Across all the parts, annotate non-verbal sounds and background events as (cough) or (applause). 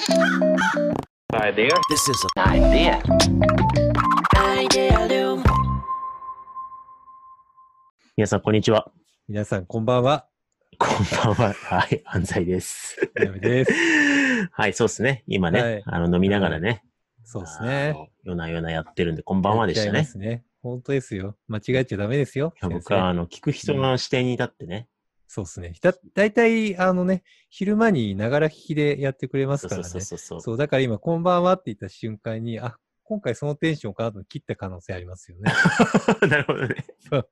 Idea. This is an idea. Idealum. 皆さん、こんにちは。皆さん、こんばんは。こんばんは。はい、安西です。です。はい、そうですね。今ね、はいあの、飲みながらね。そうですあね。の。夜な夜なやってるんで、こんばんはでしたやっちゃいまね。すね。本当ですよ。間違えちゃダメですよ。いや先僕は、あ生の、聞く人の視点に立ってね。そうですね。だ、だいたい、あのね、昼間にながら聞きでやってくれますからね。そうそうそう。そう、だから今、こんばんはって言った瞬間に、あ、今回そのテンションかなと切った可能性ありますよね。(laughs) なるほどねそう。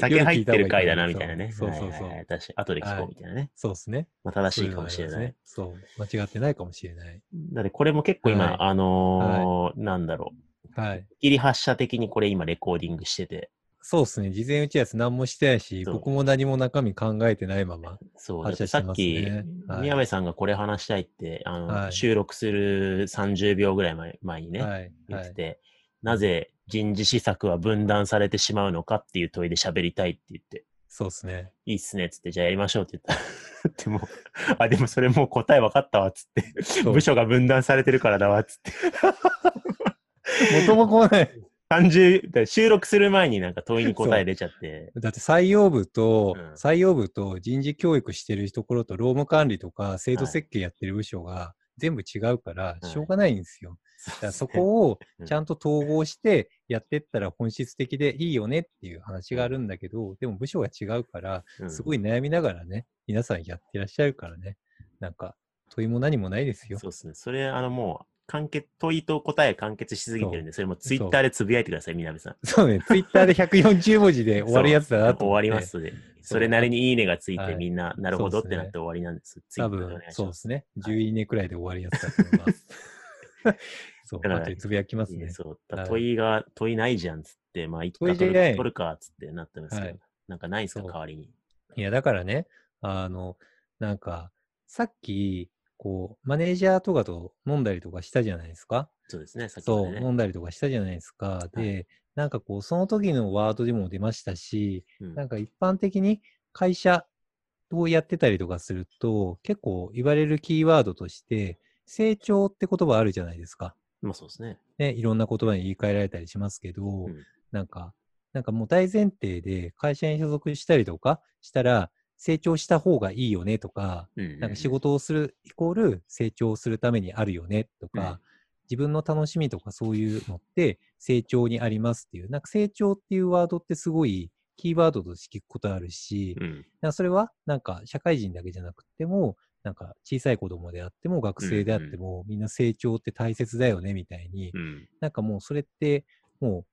酒入ってる回だな、みたいなね。そうそうそうはいはい後で聞こうみたいなね。そうですね。まあ、正しいかもしれない。ね。そう。間違ってないかもしれない。だってこれも結構今、はいあのーなんだろう。はい。切り発車的にこれ今レコーディングしてて。そうですね。事前打ち合わせ何もしてないし、僕も何も中身考えてないまま。そう、さっき、ねはい宮部さんがこれ話したいって、あの、はい収録する30秒ぐらい前前にね、はい。はい。言ってて、なぜ人事施策は分断されてしまうのかっていう問いで喋りたいって言って、そうですね。いいっすねっつって、じゃあやりましょうって言ったら、(laughs) でも、あ、でもそれもう答え分かったわっつって、部署が分断されてるからだわっつって、(laughs) 元も子もない。30、だから収録する前になんか問いに答え出ちゃって、だって採用部と、うん。採用部と人事教育してるところと労務管理とか制度はい設計やってる部署が全部違うから、い。しょうがないんですよ。だからそこをうん。ちゃんと統合してやってったら本質的でいいよねっていう話があるんだけど、でも部署が違うから、うん。すごい悩みながらね、皆さんやってらっしゃるからね、なんか問いも何もないですよ。そうですね。それ、あのもう、完結、問いと答え完結しすぎてるんで、それもツイッターでつぶやいてください、みなべさん。そうね、ツイッターで140文字で終わるやつだなと終思って。(laughs) わりますので、それなりにいいねがついて、はいみんな、なるほどってなって終わりなんです。ツイ多ッターでお分願いしま。そうですすね。10いいねくらいで終わるやつだと思います。(laughs) そう、だからつぶやきますね。そう。問いが、問いないじゃんっつって、まあ、一回問いじゃない取るかっつってなってますけどはい、なんかないんすか、代わりに。いや、だからね、あの、なんか、さっき、こう、マネージャーとかと飲んだりとかしたじゃないですか。そうですね、さっきまそう。飲んだりとかしたじゃないですか。で、なんかこう、その時のワードでも出ましたし、うんなんか一般的に会社をやってたりとかすると、結構言われるキーワードとして、成長って言葉あるじゃないですか。まあそうですね。ね、いろんな言葉に言い換えられたりしますけど、うんなんか、なんかもう大前提で会社に所属したりとかしたら、成長した方がいいよねとか、うんうんうんなんか仕事をするイコール成長するためにあるよねとか、自分の楽しみとかそういうのって成長にありますっていう、なんか成長っていうワードってすごいキーワードとして聞くことあるし、うん。なんかそれはなんか社会人だけじゃなくても、なんか小さい子供であっても学生であっても、みんな成長って大切だよねみたいに、うん。なんかもうそれってもう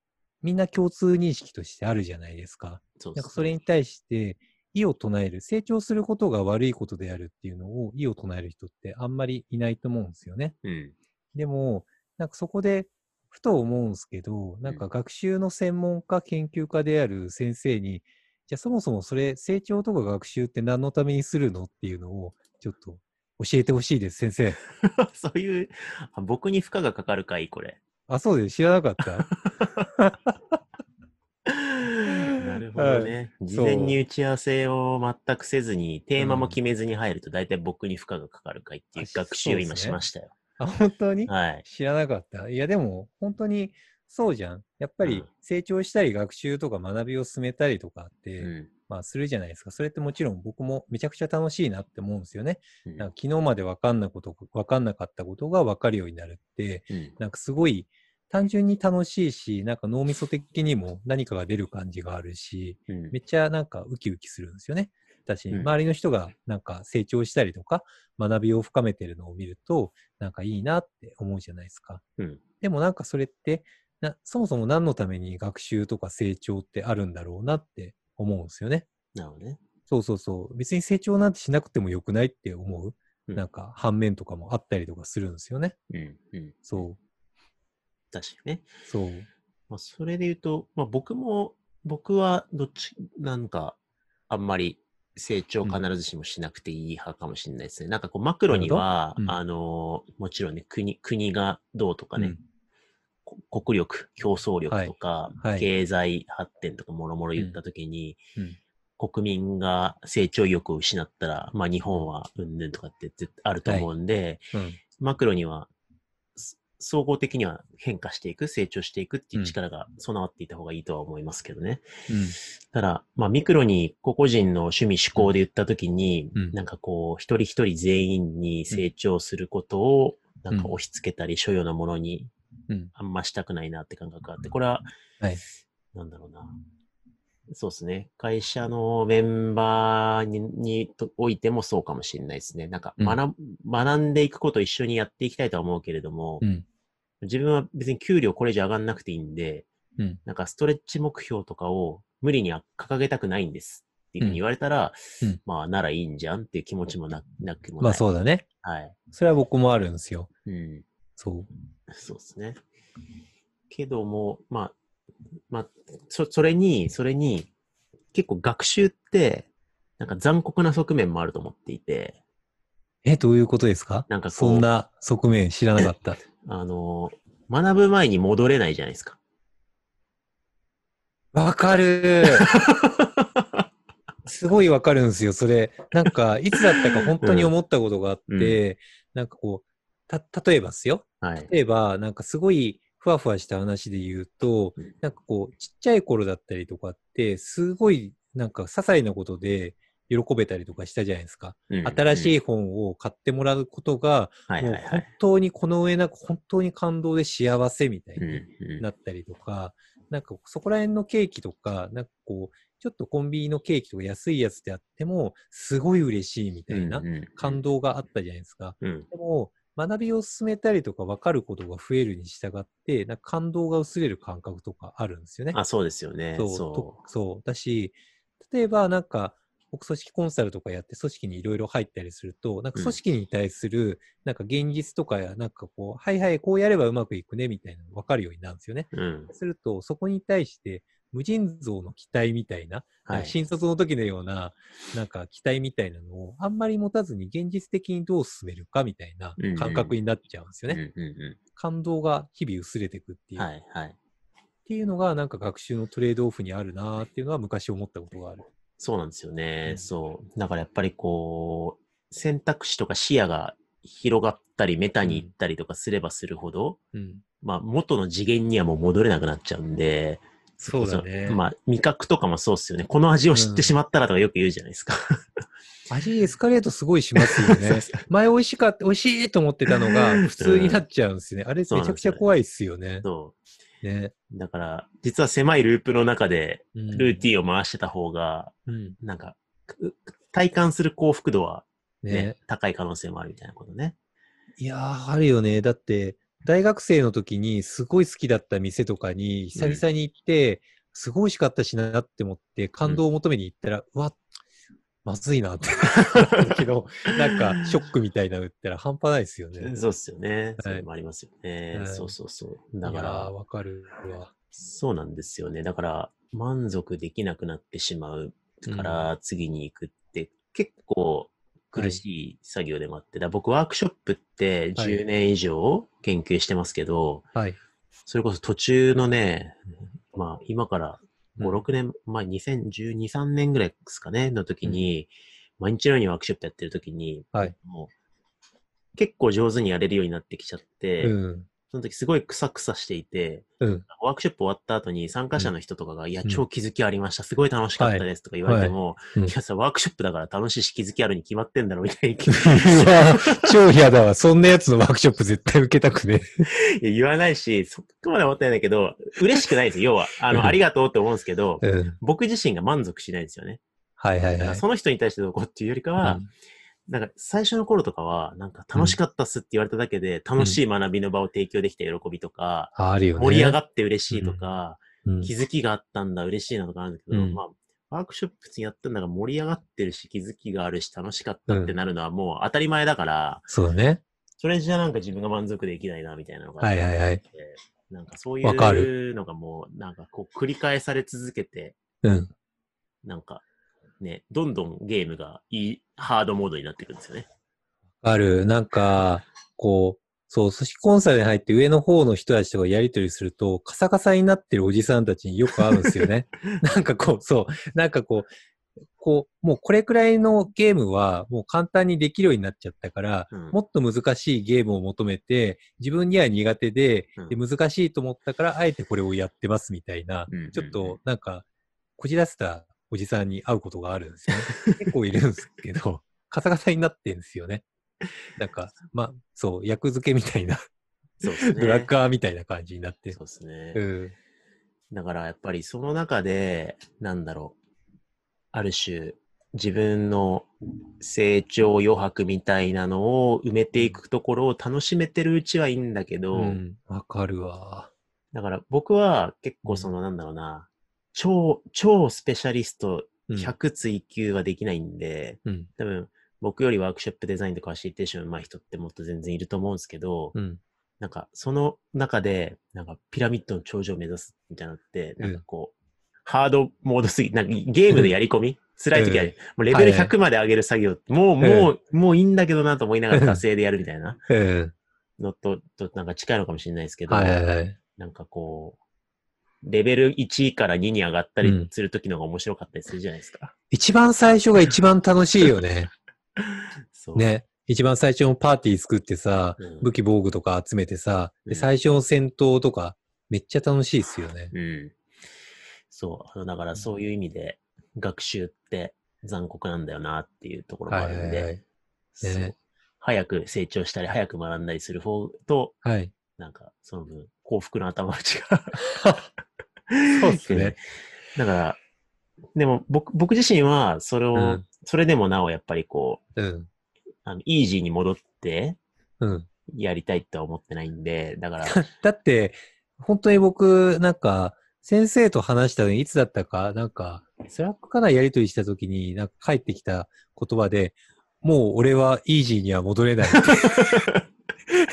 みんな共通認識としてあるじゃないですか。そなんかそれに対して異を唱える、成長することが悪いことであるっていうのを異を唱える人ってあんまりいないと思うんですよね。うん。でも、なんかそこでふと思うんですけど、なんか学習の専門家、研究家である先生に、じゃあそもそもそれ成長とか学習って何のためにするのっていうのをちょっと教えてほしいです、先生。(laughs) そういう、あ僕に負荷がかかるかい、これ。あ、そうです。知らなかった。ほどね。事前に打ち合わせを全くせずに、テーマも決めずに入ると、大体僕に負荷がかかるかいっていうあ学習を今しましたよ。あ、本当に？はい。知らなかった。いや、でも、本当にそうじゃん。やっぱりうん成長したり、学習とか学びを進めたりとかって、うん。まあ、するじゃないですか。それってもちろん僕もめちゃくちゃ楽しいなって思うんですよね。うんなんか昨日まで分かんなこと、分かんなかったことが分かるようになるって、うんなんかすごい単純に楽しいし、なんか脳みそ的にも何かが出る感じがあるし、うんめっちゃなんかウキウキするんですよね。私、うん周りの人がなんか成長したりとか、学びを深めてるのを見ると、なんかいいなって思うじゃないですか。うんでもなんかそれってな、そもそも何のために学習とか成長ってあるんだろうなって思うんですよね。なるほどね。そうそうそう。別に成長なんてしなくてもよくないって思う、うんなんか反面とかもあったりとかするんですよね。うん。うん。そう。確かにね。そう。まあ、それで言うと、まあ、僕も、僕はどっち、なんか、あんまり成長必ずしもしなくていい派かもしれないですね。なんかこう、マクロには、うんあの、もちろんね、国、国がどうとかね、うんこ国力、競争力とか、はいはい経済発展とかもろもろ言ったときに、うん国民が成長意欲を失ったら、まあ日本はうんぬんとかってあると思うんで、うん。マクロには、す総合的には変化していく、成長していくっていう力が備わっていた方がいいとは思いますけどね。うん。ただ、まあミクロに個々人の趣味思考で言ったときに、うんなんかこう、一人一人全員に成長することを、なんか押し付けたり、所有のものにうん。あんましたくないなって感覚があって、これは、はい。なんだろうな。そうですね。会社のメンバーににとおいてもそうかもしれないですね。なんかうん学,、学んでいくことを一緒にやっていきたいとは思うけれども、うん。自分は別に給料これ以上上がんなくていいんで、うん。なんかストレッチ目標とかを無理に掲げたくないんですっていうふうに言われたら、うんうんまあならいいんじゃんっていう気持ちもななくもない。まあそうだね。はい。それは僕もあるんですよ。うん。そう。そうですね。けども、まあ、まあ、そ、それに、それに、結構学習って、なんか残酷な側面もあると思っていて、え、どういうことですか？なんかそんな側面知らなかった。(laughs) あの、学ぶ前に戻れないじゃないですか。わかる (laughs) すごいわかるんですよ、それ。なんか、いつだったか本当に思ったことがあって、なんかこう、た、例えばですよ。はい。例えば、なんかすごいふわふわした話で言うとうん、なんかこう、ちっちゃい頃だったりとかって、すごい、なんか些細なことで喜べたりとかしたじゃないですか。新しい。い本を買ってもらうことが、もう本。当にこの上なく本当に感動で幸せみたいうんにうんなったりとか、なんかそこら辺のケーキとか、なんかこう、ちょっとコンビニのケーキとか安いやつであっても、すごい嬉しいみたいなうんうん感動があったじゃないですか。うん。でも、学びを進めたりとか分かることが増えるに従って、なんか感動が薄れる感覚とかあるんですよね。あ、そうですよね。そうそとそう。だし、例えばなんか、僕組織コンサルとかやって組織にいろいろ入ったりすると、なんかうん組織に対する、なんか現実とか、なんかこう、はいはい、こうやればうまくいくね、みたいなの分かるようになるんですよね。う。うん。すると、そこに対して、無尽蔵の期待みたいな、はい。新卒の時のような、なんか期待みたいなのをあんまり持たずに現実的にどう進めるかみたいな感覚になっちゃうんですよね。うんうん感動が日々薄れていくっていうはいはい。ていうのがなんか学習のトレードオフにあるなーっていうのは昔思ったことがある。そうなんですよね。うんそう。だからやっぱりこう、選択肢とか視野が広がったり、メタに行ったりとかすればするほど、うん。まあ元の次元にはもう戻れなくなっちゃうんで、そうだねそまあ味覚とかもそうっすよね。この味を知ってしまったらとかよく言うじゃないですか。味エスカレートすごいしま (laughs) すよね。前美味しかった、美味しいと思ってたのが普通になっちゃうんですよね。あれめちゃくちゃ怖いっすよね。そね。う。だから、実は狭いループの中でうんルーティンを回してた方が、うん。なんか、く体感する幸福度はねね。高い可能性もあるみたいなことね。いやー、あるよね。だって、大学生の時にすごい好きだった店とかに久々に行って、すごい美味しかったしなって思って、感動を求めに行ったら、うわ、まずいなってなったけど、なんかショックみたいなの言ったら半端ないですよね。そうっすよね。はいそれもありますよね。はいそうそうそう。だから、わかるわ。そうなんですよね。だから、満足できなくなってしまうから、次に行くって、結構苦しい作業でもあって、だから僕ワークショップってはい10年以上研究してますけど、はい。それこそ途中のね、まあ今から5、うん6年、まあ2012、3年ぐらいですかね、の時に、毎日のようにワークショップやってる時に、はい。もう結構上手にやれるようになってきちゃって、うん。その時すごいクサクサしていて、うん。ワークショップ終わった後に参加者の人とかが、いや、うん超気づきありました。すごい楽しかったですとか言われても、うんいやさ、ワークショップだから楽しいし気づきあるに決まってんだろみたい (laughs) にうわ超嫌だわ。そんなやつのワークショップ絶対受けたくね。いや言わないし、そこまで思ってないんだけど、嬉しくないですよ、要は。(laughs) あうんの、ありがとうって思うんですけど、うん。僕自身が満足しないんですよね。はいはいはい。その人に対してどうこうっていうよりかは、なんか最初の頃とかは、なんか楽しかったっすって言われただけで、楽しい学びの場を提供できた喜びとか、あるよね。盛り上がって嬉しいとか、うん気づきがあったんだ、嬉しいなとかあるんだけど、うんまあ、ワークショップ普通にやったんだから盛り上がってるし、気づきがあるし、楽しかったってなるのはもう当たり前だから、そうだね。それじゃなんか自分が満足できないな、みたいなのが。はいはいはいなんかそういうのがもう、なんかこう繰り返され続けて、うん。なんかね、どんどんゲームがいい、ハードモードになっていくんですよね。ある。なんか、こう、そう、組織コンサルに入って上の方の人たちとかやりとりすると、カサカサになってるおじさんたちによく会うんですよね。(laughs) なんかこう、そう、なんかこう、こう、もうこれくらいのゲームはもう簡単にできるようになっちゃったから、うんもっと難しいゲームを求めて、自分には苦手で、うんで難しいと思ったから、あえてこれをやってますみたいな、うんちょっとなんか、こじらせたおじさんに会うことがあるんですよね。(laughs) 結構いるんですけど、カサカサになってんですよね。なんか、まあ、そう、役付けみたいな、そうですね。ブラッカーみたいな感じになって。そうですね。うん。だからやっぱりその中で、なんだろう、ある種、自分の成長余白みたいなのを埋めていくところを楽しめてるうちはいいんだけど、うん。わかるわ。だから僕は結構そのなんだろうな、超、超スペシャリストうん。100追求はできないんで、うん。多分僕よりワークショップデザインとかファシリテーション上手い人ってもっと全然いると思うんですけど、うん。なんかその中で、なんかピラミッドの頂上を目指すみたいなのって、なんかこう、ハードモードすぎ、なんかゲームでやり込み辛い時は、うんもうレベルはいはい100まで上げる作業って、もう、もう、もういいんだけどなと思いながら惰性でやるみたいなうん。のと、となんか近いのかもしれないですけど。なんかこう、レベル1から2に上がったりうんする時の方が面白かったりするじゃないですか。一番最初が一番楽しいよね。(laughs) そう。ね。一番最初のパーティー作ってさ、うん武器防具とか集めてさ、うんで最初の戦闘とか、めっちゃ楽しいっすよね。うん。そう。だからそういう意味で、学習って残酷なんだよなっていうところもあるんで、はい。そうね早く成長したり、早く学んだりする方と、はい。なんか、その分、幸福の頭打ちが。そうっすね。だから、でも僕、僕自身は、それを、うんそれでもなおやっぱりこう、うん。あの、イージーに戻ってうん。やりたいとは思ってないんで、だから、(laughs) だって、本当に僕、なんか、先生と話したのにいつだったか、なんか、スラックかなやりとりしたときに、なんか返ってきた言葉で、もう俺はイージーには戻れない (laughs)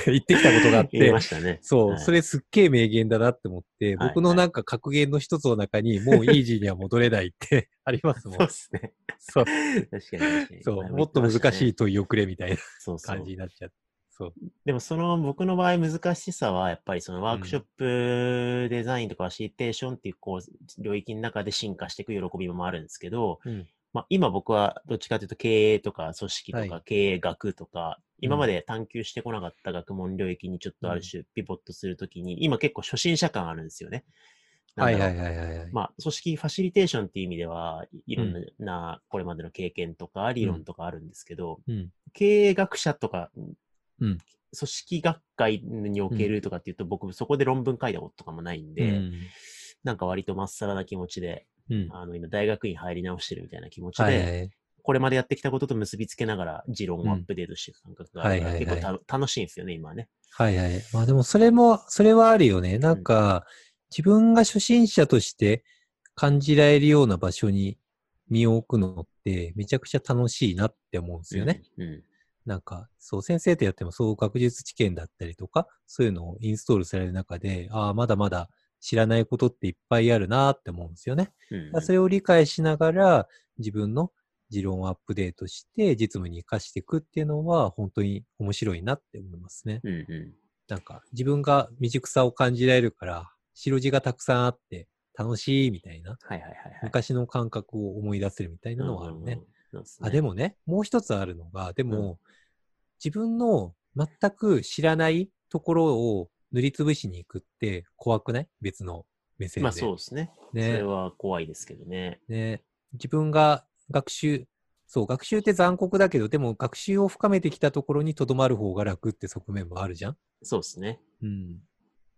(laughs) 言ってきたことがあって言いま、したね。そう、はいそれすっげえ名言だなって思って、はい僕のなんか格言の一つの中に、もうイージーには戻れないって (laughs) ありますもんそう。ですね。そう、確かに確かに。そう、前もっと難しいい。問いをくれみたいな感じになっちゃって。そう。でもその僕の場合難しさはやっぱりそのワークショップデザインとかファシリテーションっていうこう領域の中で進化していく喜びもあるんですけど、うん。まあ、今僕はどっちかというと経営とか組織とはか経営学とか、今まで探求してこなかった学問領域にちょっとある種ピボットするときに、今結構初心者感あるんですよね。はいはいはいはいはい。まあ、組織ファシリテーションっていう意味では、いろんなこれまでの経験とか理論とかあるんですけど、うん。経営学者とか、うん。組織学会におけるとかっていうと、僕そこで論文書いたこととかもないんで、うん。なんか割とまっさらな気持ちで、うん。あの今大学院入り直してるみたいな気持ちで、はいはいはい。これまでやってきたことと結びつけながら持論をアップデートしていく感覚があるから、うんはいはいはい結構た楽しいんですよね、今はね。はいはい。まあでもそれも、それはあるよね。なんか、自分が初心者として感じられるような場所に身を置くのってめちゃくちゃ楽しいなって思うんですよね。うん。うんなんか、そう、先生とやってもそう学術知見だったりとか、そういうのをインストールされる中で、ああ、まだまだ知らないことっていっぱいあるなって思うんですよね。うんそれを理解しながら、自分の持論をアップデートして、実務に活かしていくっていうのは、本当に面白いなって思いますね。うんうんなんか、自分が未熟さを感じられるから、白地がたくさんあって、楽しいみたいな、はいはいはいはい。昔の感覚を思い出せるみたいなのはあるね。うん。うんうんあ、でも、もね、もう一つあるのが、でも、自分の全く知らないところを塗りつぶしに行くって怖くない？別の目線で。まあそうですね。そねれは怖いですけどね。ね、自分が学習、そう、学習って残酷だけど、でも学習を深めてきたところにとどまる方が楽って側面もあるじゃん？そうですね。うん。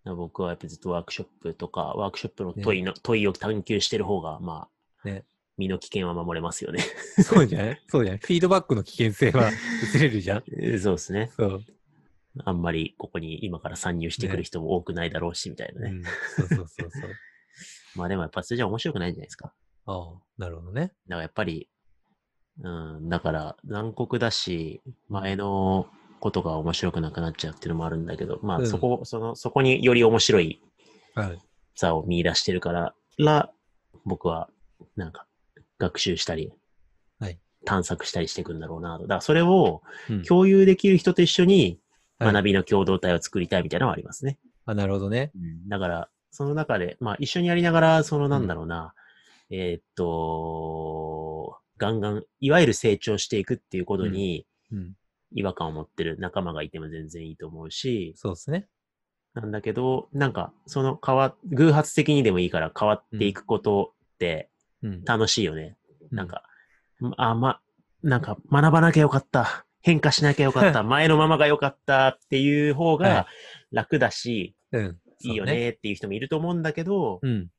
僕はやっぱずっとワークショップとか、ワークショップの問いの、問いを探求してる方が、まあ、ね身の危険は守れますよね。(laughs) そうじゃない？そうじゃない？フィードバックの危険性は薄れるじゃん？そうですね。そう。あんまりここに今から参入してくるね人も多くないだろうし、みたいなね。うん。そうそうそうそう。(laughs) まあでもやっぱそれじゃ面白くないんじゃないですか。ああ、なるほどね。だからやっぱり、うん、だから残酷だし、前のことが面白くなくなっちゃうっていうのもあるんだけど、まうんあそこ、その、そこにより面白いはい。さを見出してるから、ら、僕は、なんか、学習したり、はい探索したりしていくんだろうなと。だからそれをうん共有できる人と一緒にはい学びの共同体を作りたいみたいなのはありますね。あ、なるほどね。うんだから、その中で、まあ一緒にやりながら、そのなんだろうな、えーっと、ガンガン、いわゆる成長していくっていうことにうん。違和感を持ってる仲間がいても全然いいと思うし、そうですね。なんだけど、なんか、その変わ、偶発的にでもいいから変わっていくことってうん。楽しいよね。うなん、か、あ、ま、なんか学ばなきゃよかった。変化しなきゃよかった。(laughs) 前のままがよかったっていう方はいが楽だし、うん。いいよねっていう人もいると思うんだけど、うん。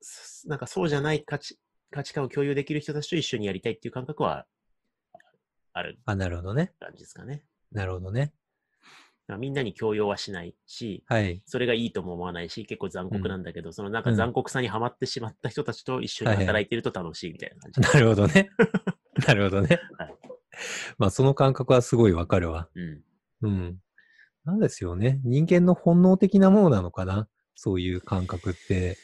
そなんかそうじゃない価値価値観を共有できる人たちと一緒にやりたいっていう感覚はあるあ、なるほどね。感じですかね。なるほどね。みんなに強要はしないし、はい。それがいいとも思わないし、結構残酷なんだけど、そのなんかうん残酷さにはまってしまった人たちと一緒にはいはい働いてると楽しいみたいな感じ。なるほどね。(laughs) なるほどねはい。(laughs) まあ、その感覚はすごいわかるわ。うん。うん。なんですよね。人間の本能的なものなのかな？そういう感覚って。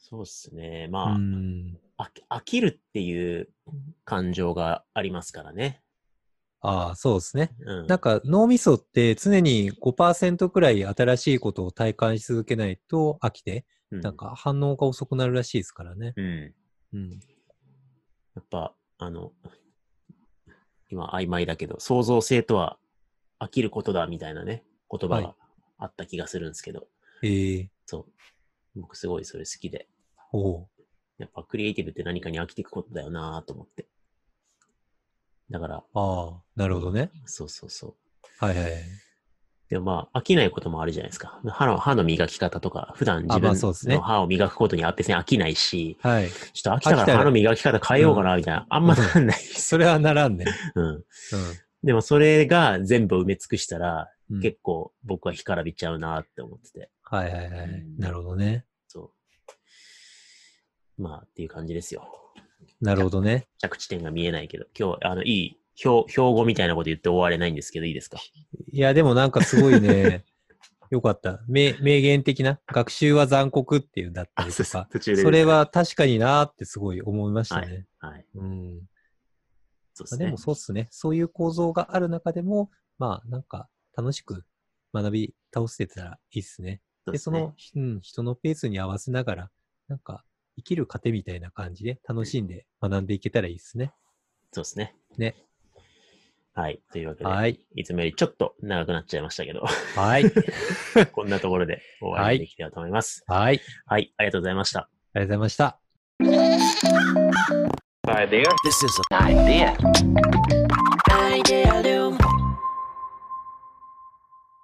そうっすね。うまあ、ん。飽き飽きるっていう感情がありますからね。ああ、そうですね。うん。なんか脳みそって常に5%くらい新しいことを体感し続けないと飽きて、うんなんか反応が遅くなるらしいですからね。うん。うん。やっぱ、あの、今曖昧だけど、創造性とは飽きることだみたいなね、言葉はいがあった気がするんですけど、ええそう。僕すごいそれ好きで、おうやっぱクリエイティブって何かに飽きていくことだよなと思って。だから、ああ、なるほどね。そうそうそう。はいはいはい。でもまあ、飽きないこともあるじゃないですか。歯の、歯の磨き方とか、普段自分の歯を磨くことには別に飽きないし、はい。ちょっと飽きたからら歯の磨き方変えようかな、みたいな、あんまなんない (laughs) それはならんね。うん。でもそれが全部埋め尽くしたら、うん。結構僕は干からびちゃうなって思ってて。はいはいはい。うんなるほどね。そう。まあ、っていう感じですよ。なるほどね。着地点が見えないけど、今日、あの、いい、標、標語みたいなこと言って終われないんですけど、いいですか？いや、でもなんかすごいね、(laughs) よかった。名名言的な、学習は残酷っていうんだったりとか、途中で。それは、確かになーってすごい思いましたね。はい。うん。そうですね。まあでもそうっすね。そういう構造がある中でも、まあなんか楽しく学び倒せてたらいいっすね。で、その、うん、人のペースに合わせながら、なんか生きる糧みたいな感じで楽しんで学んでいけたらいいっすね。そうですね。ね。はい。というわけで、はい。いつもよりちょっと長くなっちゃいましたけど、はい。(laughs) こんなところで終わりにできればと思います。はい。はい。ありがとうございました。ありがとうございました。Idea. This is an idea. Idea Loom.